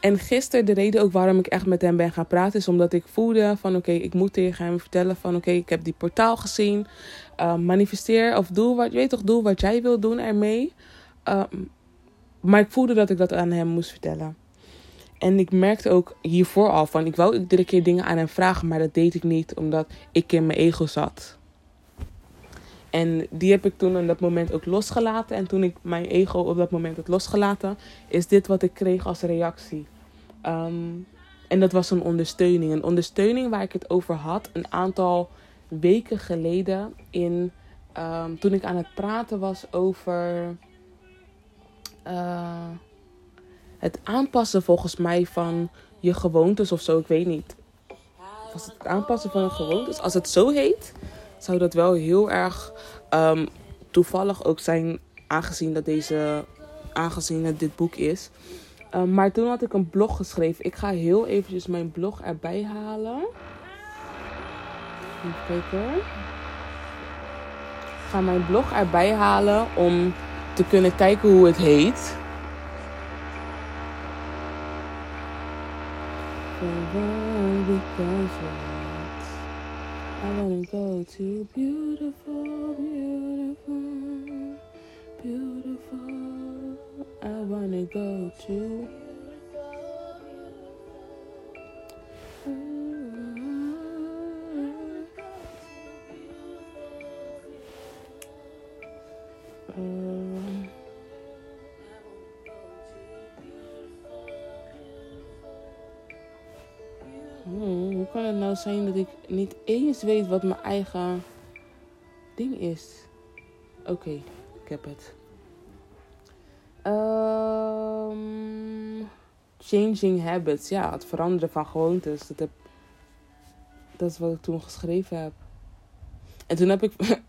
en gisteren, de reden ook waarom ik echt met hem ben gaan praten, is omdat ik voelde van oké, ik moet tegen hem vertellen van oké, ik heb die portaal gezien. Manifesteer of doe wat, je weet toch, doe wat jij wil doen ermee. Maar ik voelde dat ik dat aan hem moest vertellen. En ik merkte ook hiervoor al van, ik wou iedere keer dingen aan hem vragen, maar dat deed ik niet omdat ik in mijn ego zat. En die heb ik toen in dat moment ook losgelaten. En toen ik mijn ego op dat moment had losgelaten, is dit wat ik kreeg als reactie. Um, en dat was een ondersteuning. Een ondersteuning waar ik het over had een aantal weken geleden. In, um, toen ik aan het praten was over uh, het aanpassen volgens mij van je gewoontes of zo. Ik weet niet. Was het het aanpassen van gewoontes? Als het zo heet, zou dat wel heel erg um, toevallig ook zijn, aangezien dat deze, aangezien het dit boek is. Um, maar toen had ik een blog geschreven. Ik ga heel eventjes mijn blog erbij halen. Even kijken. Ik ga mijn blog erbij halen om te kunnen kijken hoe het heet. I wanna go to beautiful, beautiful, beautiful. I wanna go to. Zijn dat ik niet eens weet wat mijn eigen ding is? Oké, ik heb het. Um, changing habits. Ja, het veranderen van gewoontes. Dat, heb, dat is wat ik toen geschreven heb. En toen heb ik.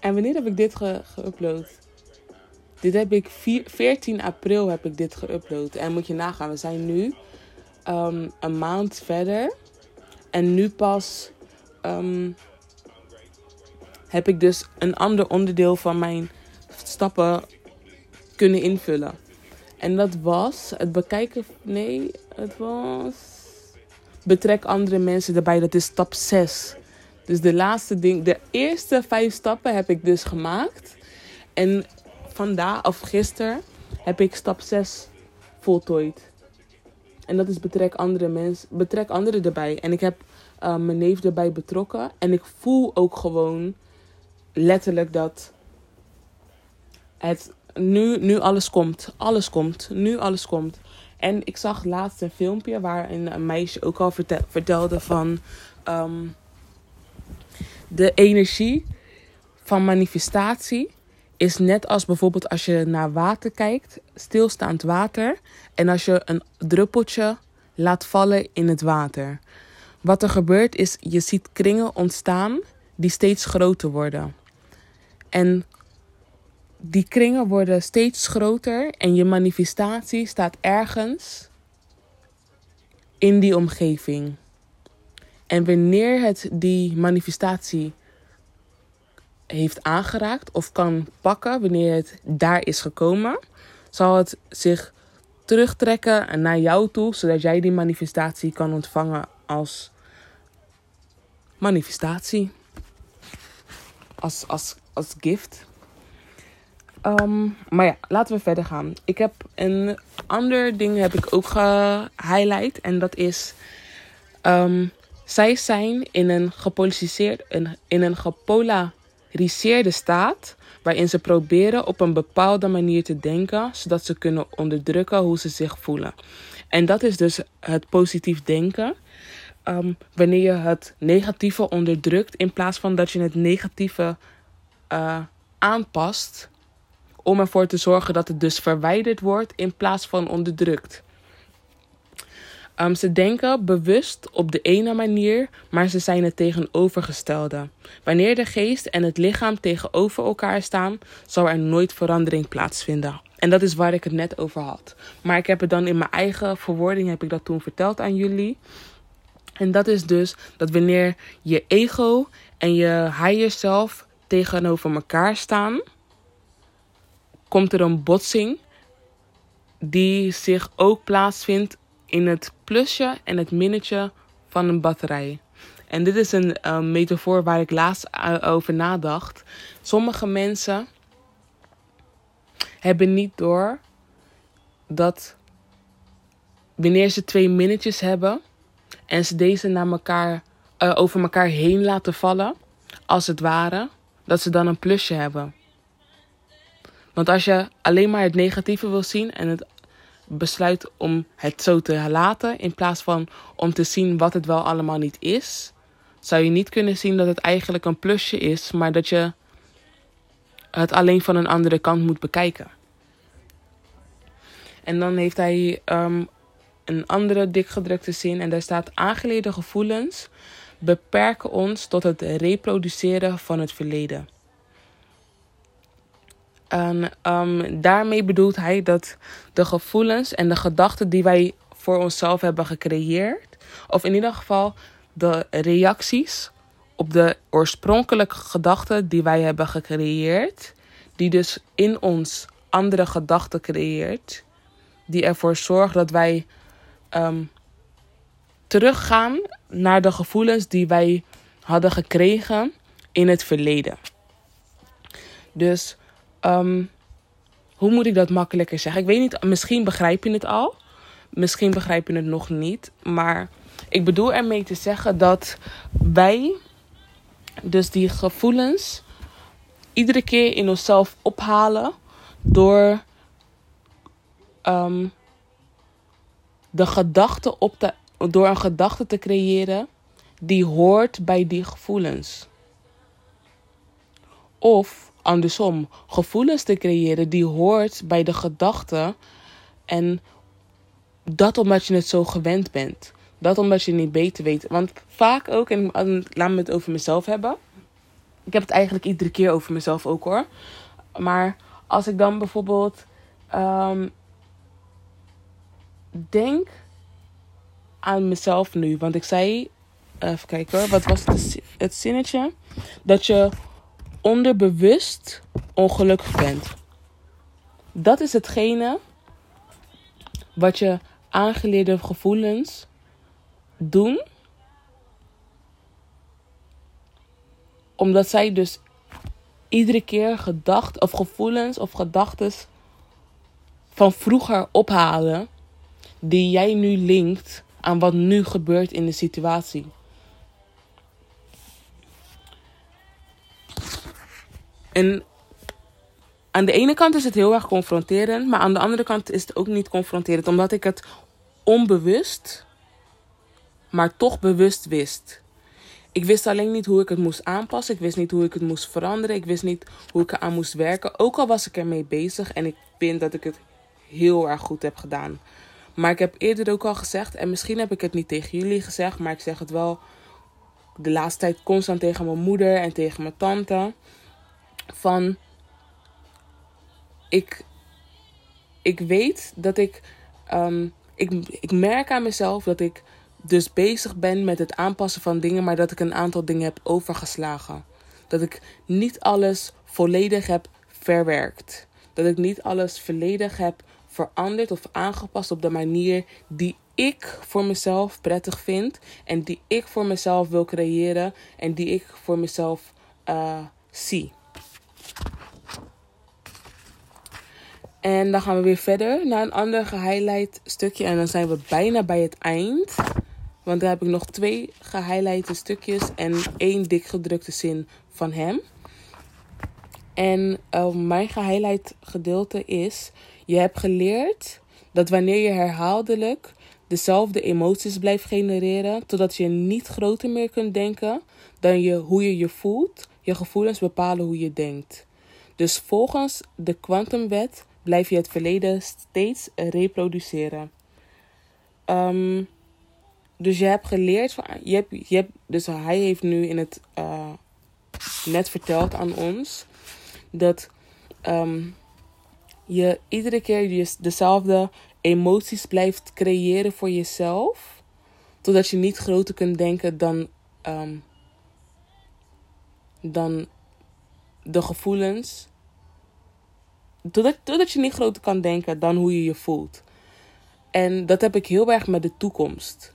en wanneer heb ik dit ge geüpload? Dit heb ik 4, 14 april heb ik dit geüpload. En moet je nagaan, we zijn nu um, een maand verder. En nu pas um, heb ik dus een ander onderdeel van mijn stappen kunnen invullen. En dat was het bekijken. Nee, het was. Betrek andere mensen erbij. Dat is stap 6. Dus de laatste ding. De eerste vijf stappen heb ik dus gemaakt. En vandaag of gisteren heb ik stap 6 voltooid. En dat is betrek andere mensen, betrek anderen erbij. En ik heb uh, mijn neef erbij betrokken. En ik voel ook gewoon letterlijk dat het nu, nu alles komt. Alles komt. Nu alles komt. En ik zag laatst een filmpje waarin een meisje ook al vertelde van um, de energie van manifestatie is net als bijvoorbeeld als je naar water kijkt, stilstaand water. En als je een druppeltje laat vallen in het water. Wat er gebeurt is, je ziet kringen ontstaan die steeds groter worden. En die kringen worden steeds groter en je manifestatie staat ergens in die omgeving. En wanneer het die manifestatie heeft aangeraakt of kan pakken, wanneer het daar is gekomen, zal het zich terugtrekken naar jou toe, zodat jij die manifestatie kan ontvangen als manifestatie. Als, als, als gift. Ehm, maar ja, laten we verder gaan. Ik heb een ander ding heb ik ook gehighlight. En dat is... Um, zij zijn in een gepolariseerd, in een gepolariseerde staat waarin ze proberen op een bepaalde manier te denken, zodat ze kunnen onderdrukken hoe ze zich voelen. En dat is dus het positief denken. Ehm, wanneer je het negatieve onderdrukt, in plaats van dat je het negatieve uh, aanpast, om ervoor te zorgen dat het dus verwijderd wordt in plaats van onderdrukt. Um, ze denken bewust op de ene manier, maar ze zijn het tegenovergestelde. Wanneer de geest en het lichaam tegenover elkaar staan, zal er nooit verandering plaatsvinden. En dat is waar ik het net over had. Maar ik heb het dan in mijn eigen verwoording heb ik dat toen verteld aan jullie. En dat is dus dat wanneer je ego en je higher self tegenover elkaar staan, komt er een botsing die zich ook plaatsvindt in het plusje en het minnetje van een batterij. En dit is een uh, metafoor waar ik laatst eh, over nadacht. Sommige mensen hebben niet door dat wanneer ze twee minnetjes hebben en ze deze naar elkaar, uh, over elkaar heen laten vallen, als het ware, dat ze dan een plusje hebben. Want als je alleen maar het negatieve wil zien en het besluit om het zo te laten, in plaats van om te zien wat het wel allemaal niet is, zou je niet kunnen zien dat het eigenlijk een plusje is, maar dat je het alleen van een andere kant moet bekijken. En dan heeft hij um, een andere dikgedrukte zin en daar staat aangeleerde gevoelens beperken ons tot het reproduceren van het verleden. En um, daarmee bedoelt hij dat de gevoelens en de gedachten die wij voor onszelf hebben gecreëerd, of in ieder geval de reacties op de oorspronkelijke gedachten die wij hebben gecreëerd, die dus in ons andere gedachten creëert, die ervoor zorgt dat wij um, teruggaan naar de gevoelens die wij hadden gekregen in het verleden. Dus um, hoe moet ik dat makkelijker zeggen? Ik weet niet, misschien begrijp je het al. Misschien begrijp je het nog niet. Maar ik bedoel ermee te zeggen dat wij dus die gevoelens iedere keer in onszelf ophalen door um, de gedachte op te, door een gedachte te creëren die hoort bij die gevoelens. Of andersom, gevoelens te creëren die hoort bij de gedachte. En dat omdat je het zo gewend bent. Dat omdat je niet beter weet. Want vaak ook, en laat me het over mezelf hebben. Ik heb het eigenlijk iedere keer over mezelf ook hoor. Maar als ik dan bijvoorbeeld um, denk aan mezelf nu. Want ik zei, even kijken hoor, wat was het, het zinnetje? Dat je onderbewust ongelukkig bent. Dat is hetgene wat je aangeleerde gevoelens doen. Omdat zij dus iedere keer gedachten of gevoelens of gedachten van vroeger ophalen. Die jij nu linkt aan wat nu gebeurt in de situatie. En aan de ene kant is het heel erg confronterend, maar aan de andere kant is het ook niet confronterend, omdat ik het onbewust, maar toch bewust wist. Ik wist alleen niet hoe ik het moest aanpassen. Ik wist niet hoe ik het moest veranderen. Ik wist niet hoe ik eraan moest werken. Ook al was ik ermee bezig en ik vind dat ik het heel erg goed heb gedaan. Maar ik heb eerder ook al gezegd, en misschien heb ik het niet tegen jullie gezegd, maar ik zeg het wel de laatste tijd constant tegen mijn moeder en tegen mijn tante van ik, ik weet dat ik um, ik, ik merk aan mezelf dat ik dus bezig ben met het aanpassen van dingen, maar dat ik een aantal dingen heb overgeslagen. Dat ik niet alles volledig heb verwerkt. Dat ik niet alles volledig heb veranderd of aangepast op de manier die ik voor mezelf prettig vind en die ik voor mezelf wil creëren en die ik voor mezelf uh, zie. En dan gaan we weer verder naar een ander gehighlight stukje. En dan zijn we bijna bij het eind. Want daar heb ik nog twee gehighlighte stukjes en één dik gedrukte zin van hem. En uh, mijn gehighlight gedeelte is: Je hebt geleerd dat wanneer je herhaaldelijk dezelfde emoties blijft genereren, totdat je niet groter meer kunt denken dan je, hoe je je voelt, je gevoelens bepalen hoe je denkt. Dus volgens de kwantumwet blijf je het verleden steeds reproduceren. Um, dus je hebt geleerd van. Je hebt, je hebt, dus hij heeft nu in het. Uh, net verteld aan ons. Dat um, je iedere keer dezelfde emoties blijft creëren voor jezelf. Totdat je niet groter kunt denken dan. Um, dan de gevoelens. Totdat, totdat je niet groter kan denken dan hoe je je voelt. En dat heb ik heel erg met de toekomst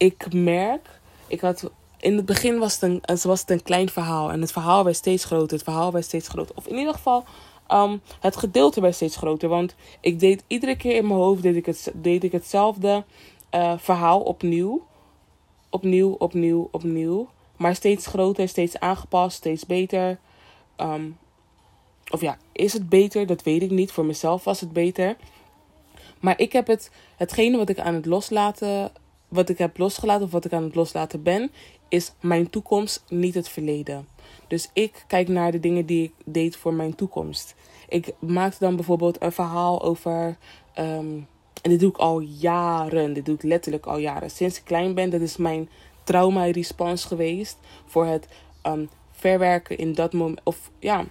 ik merk, ik had, in het begin was het, een, was het een klein verhaal. En het verhaal werd steeds groter, het verhaal werd steeds groter. Of in ieder geval, um, het gedeelte werd steeds groter. Want ik deed iedere keer in mijn hoofd, deed ik, het, deed ik hetzelfde uh, verhaal opnieuw. Opnieuw, opnieuw, opnieuw. Maar steeds groter, steeds aangepast, steeds beter. Um, of ja, is het beter? Dat weet ik niet. Voor mezelf was het beter. Maar ik heb het, hetgene wat ik aan het loslaten wat ik heb losgelaten of wat ik aan het loslaten ben, is mijn toekomst, niet het verleden. Dus ik kijk naar de dingen die ik deed voor mijn toekomst. Ik maakte dan bijvoorbeeld een verhaal over. Ehm, en dit doe ik al jaren. Dit doe ik letterlijk al jaren. Sinds ik klein ben, dat is mijn trauma-response geweest. Voor het um, verwerken in dat moment. Of ja,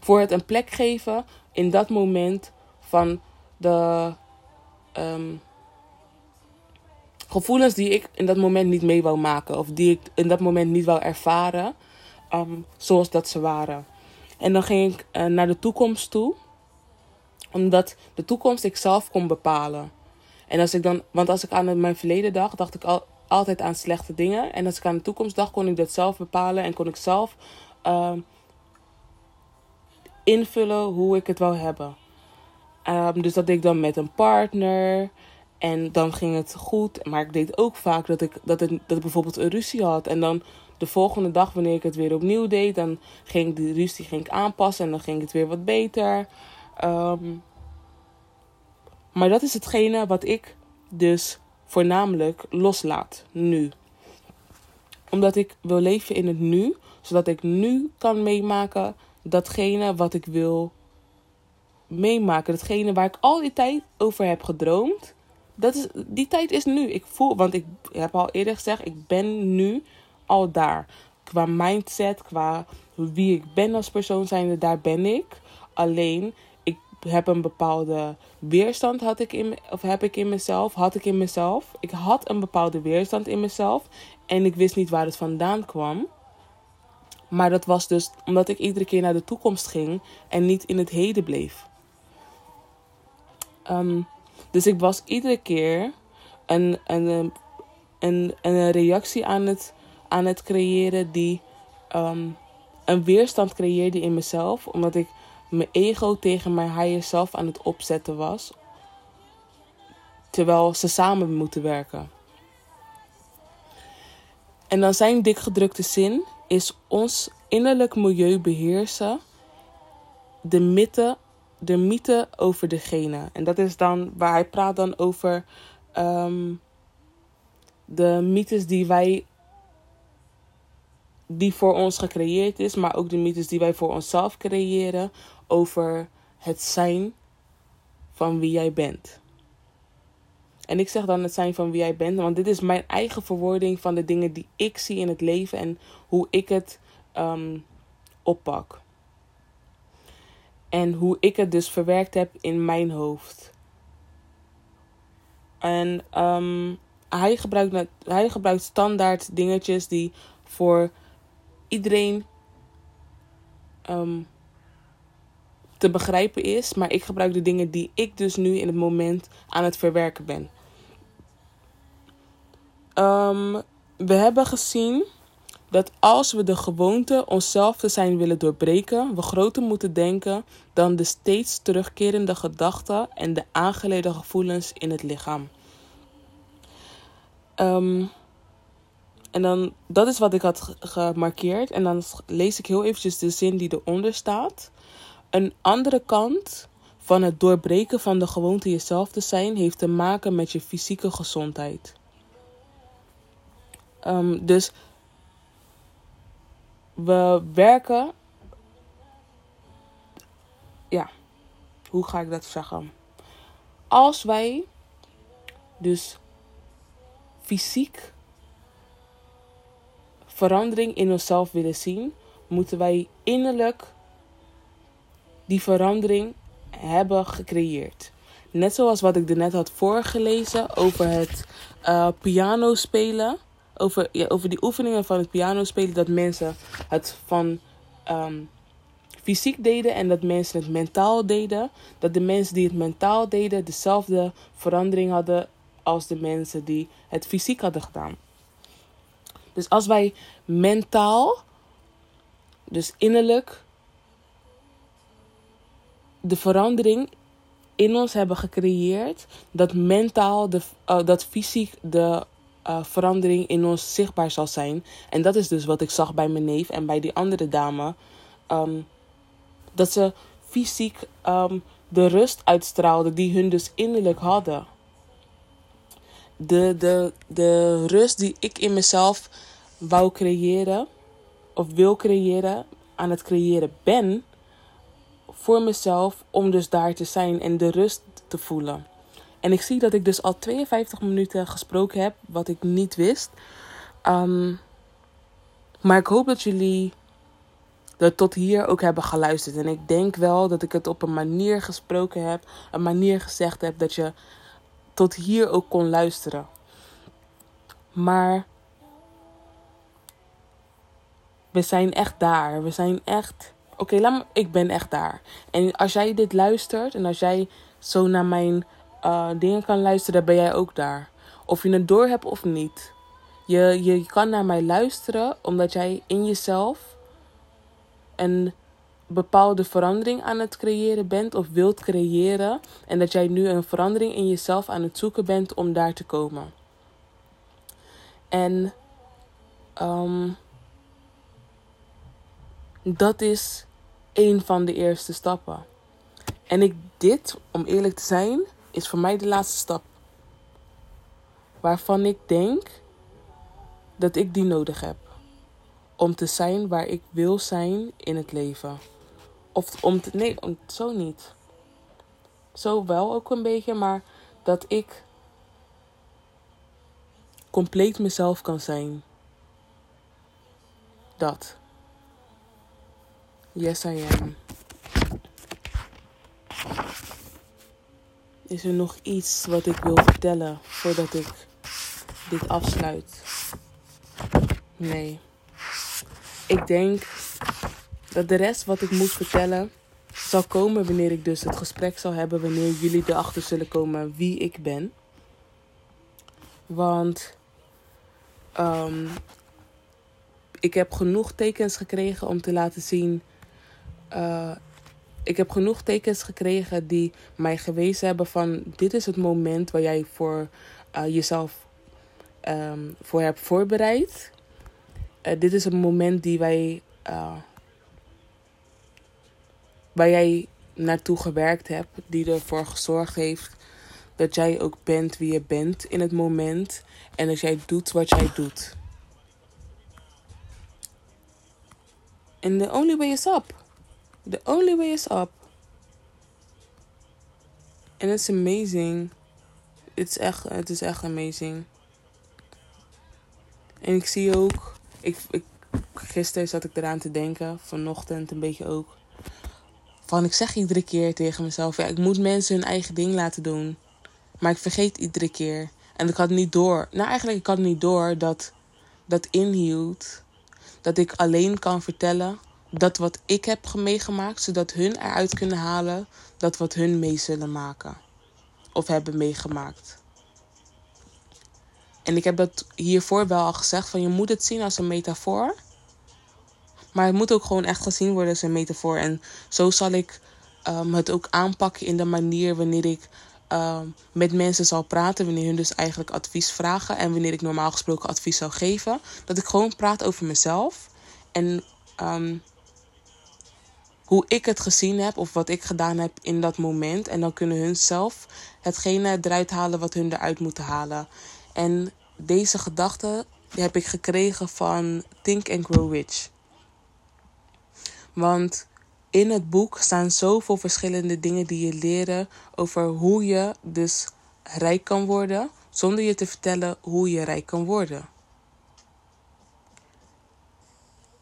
voor het een plek geven in dat moment van de. Um, gevoelens die ik in dat moment niet mee wou maken. Of die ik in dat moment niet wou ervaren. Um, zoals dat ze waren. En dan ging ik uh, naar de toekomst toe. Omdat de toekomst ik zelf kon bepalen. En als ik dan, want als ik aan mijn verleden dacht, dacht ik al, altijd aan slechte dingen. En als ik aan de toekomst dacht, kon ik dat zelf bepalen. En kon ik zelf uh, invullen hoe ik het wou hebben. Um, dus dat deed ik dan met een partner. En dan ging het goed. Maar ik deed ook vaak dat ik, dat, het, dat ik bijvoorbeeld een ruzie had. En dan de volgende dag, wanneer ik het weer opnieuw deed, dan ging ik die ruzie ging ik aanpassen en dan ging het weer wat beter. Um, maar dat is hetgene wat ik dus voornamelijk loslaat nu. Omdat ik wil leven in het nu, zodat ik nu kan meemaken datgene wat ik wil meemaken. Datgene waar ik al die tijd over heb gedroomd dat is, die tijd is nu. Ik voel, want ik heb al eerder gezegd, ik ben nu al daar. Qua mindset, qua wie ik ben als persoon zijnde, daar ben ik. Alleen, heb een bepaalde weerstand had ik in, of heb ik in mezelf, had ik in mezelf. Ik had een bepaalde weerstand in mezelf en ik wist niet waar het vandaan kwam. Maar dat was dus omdat ik iedere keer naar de toekomst ging en niet in het heden bleef. Um, dus ik was iedere keer een, een, een, een reactie aan het, aan het creëren die um, een weerstand creëerde in mezelf. Omdat ik mijn ego tegen mijn higher self aan het opzetten was. Terwijl ze samen moeten werken. En dan zijn dikgedrukte zin is ons innerlijk milieu beheersen. De mythe de mythe over degene. En dat is dan waar hij praat dan over um, de mythes die wij die voor ons gecreëerd is, maar ook de mythes die wij voor onszelf creëren over het zijn van wie jij bent. En ik zeg dan het zijn van wie jij bent, want dit is mijn eigen verwoording van de dingen die ik zie in het leven en hoe ik het um, oppak. En hoe ik het dus verwerkt heb in mijn hoofd. En um, hij, gebruikt, hij gebruikt standaard dingetjes die voor iedereen um, te begrijpen is. Maar ik gebruik de dingen die ik dus nu in het moment aan het verwerken ben. Um, we hebben gezien dat als we de gewoonte onszelf te zijn willen doorbreken, we groter moeten denken dan de steeds terugkerende gedachten en de aangeleden gevoelens in het lichaam. Um, en dan, dat is wat ik had gemarkeerd. En dan lees ik heel eventjes de zin die eronder staat. Een andere kant van het doorbreken van de gewoonte jezelf te zijn, heeft te maken met je fysieke gezondheid. Um, dus we werken. Ja, hoe ga ik dat zeggen? Als wij dus fysiek verandering in onszelf willen zien, moeten wij innerlijk die verandering hebben gecreëerd. Net zoals wat ik er net had voorgelezen over het uh, piano spelen. Over, ja, over die oefeningen van het piano spelen. Dat mensen het van um, fysiek deden en dat mensen het mentaal deden. Dat de mensen die het mentaal deden dezelfde verandering hadden als de mensen die het fysiek hadden gedaan. Dus als wij mentaal, dus innerlijk, de verandering in ons hebben gecreëerd, dat mentaal, de, uh, dat fysiek de uh, verandering in ons zichtbaar zal zijn. En dat is dus wat ik zag bij mijn neef en bij die andere dame. Um, dat ze fysiek um, de rust uitstraalden die hun dus innerlijk hadden de, de, de rust die ik in mezelf wou creëren, of wil creëren, aan het creëren ben, voor mezelf, om dus daar te zijn en de rust te voelen. En ik zie dat ik dus al 52 minuten gesproken heb, wat ik niet wist. Um, maar ik hoop dat jullie er tot hier ook hebben geluisterd. En ik denk wel dat ik het op een manier gesproken heb, een manier gezegd heb dat je tot hier ook kon luisteren. Maar we zijn echt daar. We zijn echt. Oké, me. Ik ben echt daar. En als jij dit luistert en als jij zo naar mijn uh, dingen kan luisteren, dan ben jij ook daar. Of je het door hebt of niet. Je, je kan naar mij luisteren omdat jij in jezelf een bepaalde verandering aan het creëren bent of wilt creëren. En dat jij nu een verandering in jezelf aan het zoeken bent om daar te komen. En um, dat is een van de eerste stappen. En ik, dit, om eerlijk te zijn, is voor mij de laatste stap. Waarvan ik denk dat ik die nodig heb. Om te zijn waar ik wil zijn in het leven. Of om te. Nee, om, zo niet. Zo wel ook een beetje, maar dat ik compleet mezelf kan zijn. Dat. Yes, I am. Is er nog iets wat ik wil vertellen voordat ik dit afsluit? Nee. Ik denk dat de rest wat ik moet vertellen zal komen wanneer ik dus het gesprek zal hebben, wanneer jullie erachter zullen komen wie ik ben. Want um, ik heb genoeg tekens gekregen om te laten zien. Uh, ik heb genoeg tekens gekregen die mij gewezen hebben van dit is het moment waar jij voor uh, jezelf um, voor hebt voorbereid. Uh, dit is een moment die wij waar jij naartoe gewerkt hebt, die ervoor gezorgd heeft dat jij ook bent wie je bent in het moment en dat jij doet wat jij doet. And the only way is up. The only way is up. And it's amazing. It's echt, het is echt amazing. En ik zie ook, ik, ik, gisteren zat ik eraan te denken, vanochtend een beetje ook van ik zeg iedere keer tegen mezelf: ja, ik moet mensen hun eigen ding laten doen. Maar ik vergeet iedere keer. En ik had niet door. Nou, eigenlijk ik had niet door dat dat inhield dat ik alleen kan vertellen dat wat ik heb meegemaakt, zodat hun eruit kunnen halen dat wat hun mee zullen maken of hebben meegemaakt. En ik heb dat hiervoor wel al gezegd: van je moet het zien als een metafoor. Maar het moet ook gewoon echt gezien worden als een metafoor. En zo zal ik um, het ook aanpakken in de manier wanneer ik um, met mensen zal praten. Wanneer hun dus eigenlijk advies vragen. En wanneer ik normaal gesproken advies zou geven. Dat ik gewoon praat over mezelf. En um, hoe ik het gezien heb of wat ik gedaan heb in dat moment. En dan kunnen hun zelf hetgene eruit halen wat hun eruit moeten halen. En deze gedachte heb ik gekregen van Think and Grow Rich. Want in het boek staan zoveel verschillende dingen die je leren over hoe je dus rijk kan worden, zonder je te vertellen hoe je rijk kan worden.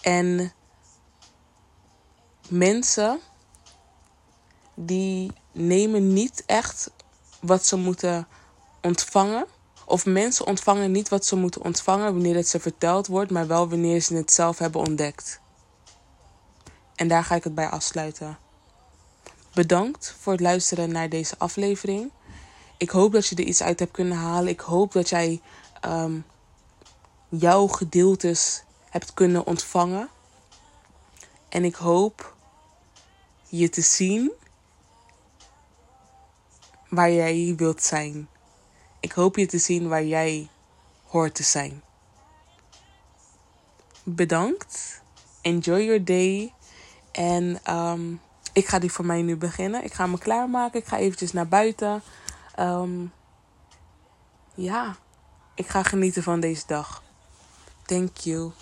En mensen die nemen niet echt wat ze moeten ontvangen. Of mensen ontvangen niet wat ze moeten ontvangen wanneer het ze verteld wordt, maar wel wanneer ze het zelf hebben ontdekt. En daar ga ik het bij afsluiten. Bedankt voor het luisteren naar deze aflevering. Ik hoop dat je er iets uit hebt kunnen halen. Ik hoop dat jij um, jouw gedeeltes hebt kunnen ontvangen. En ik hoop je te zien waar jij wilt zijn. Ik hoop je te zien waar jij hoort te zijn. Bedankt. Enjoy your day. En um, ik ga die voor mij nu beginnen. Ik ga me klaarmaken. Ik ga eventjes naar buiten. Um, ja, ik ga genieten van deze dag. Thank you.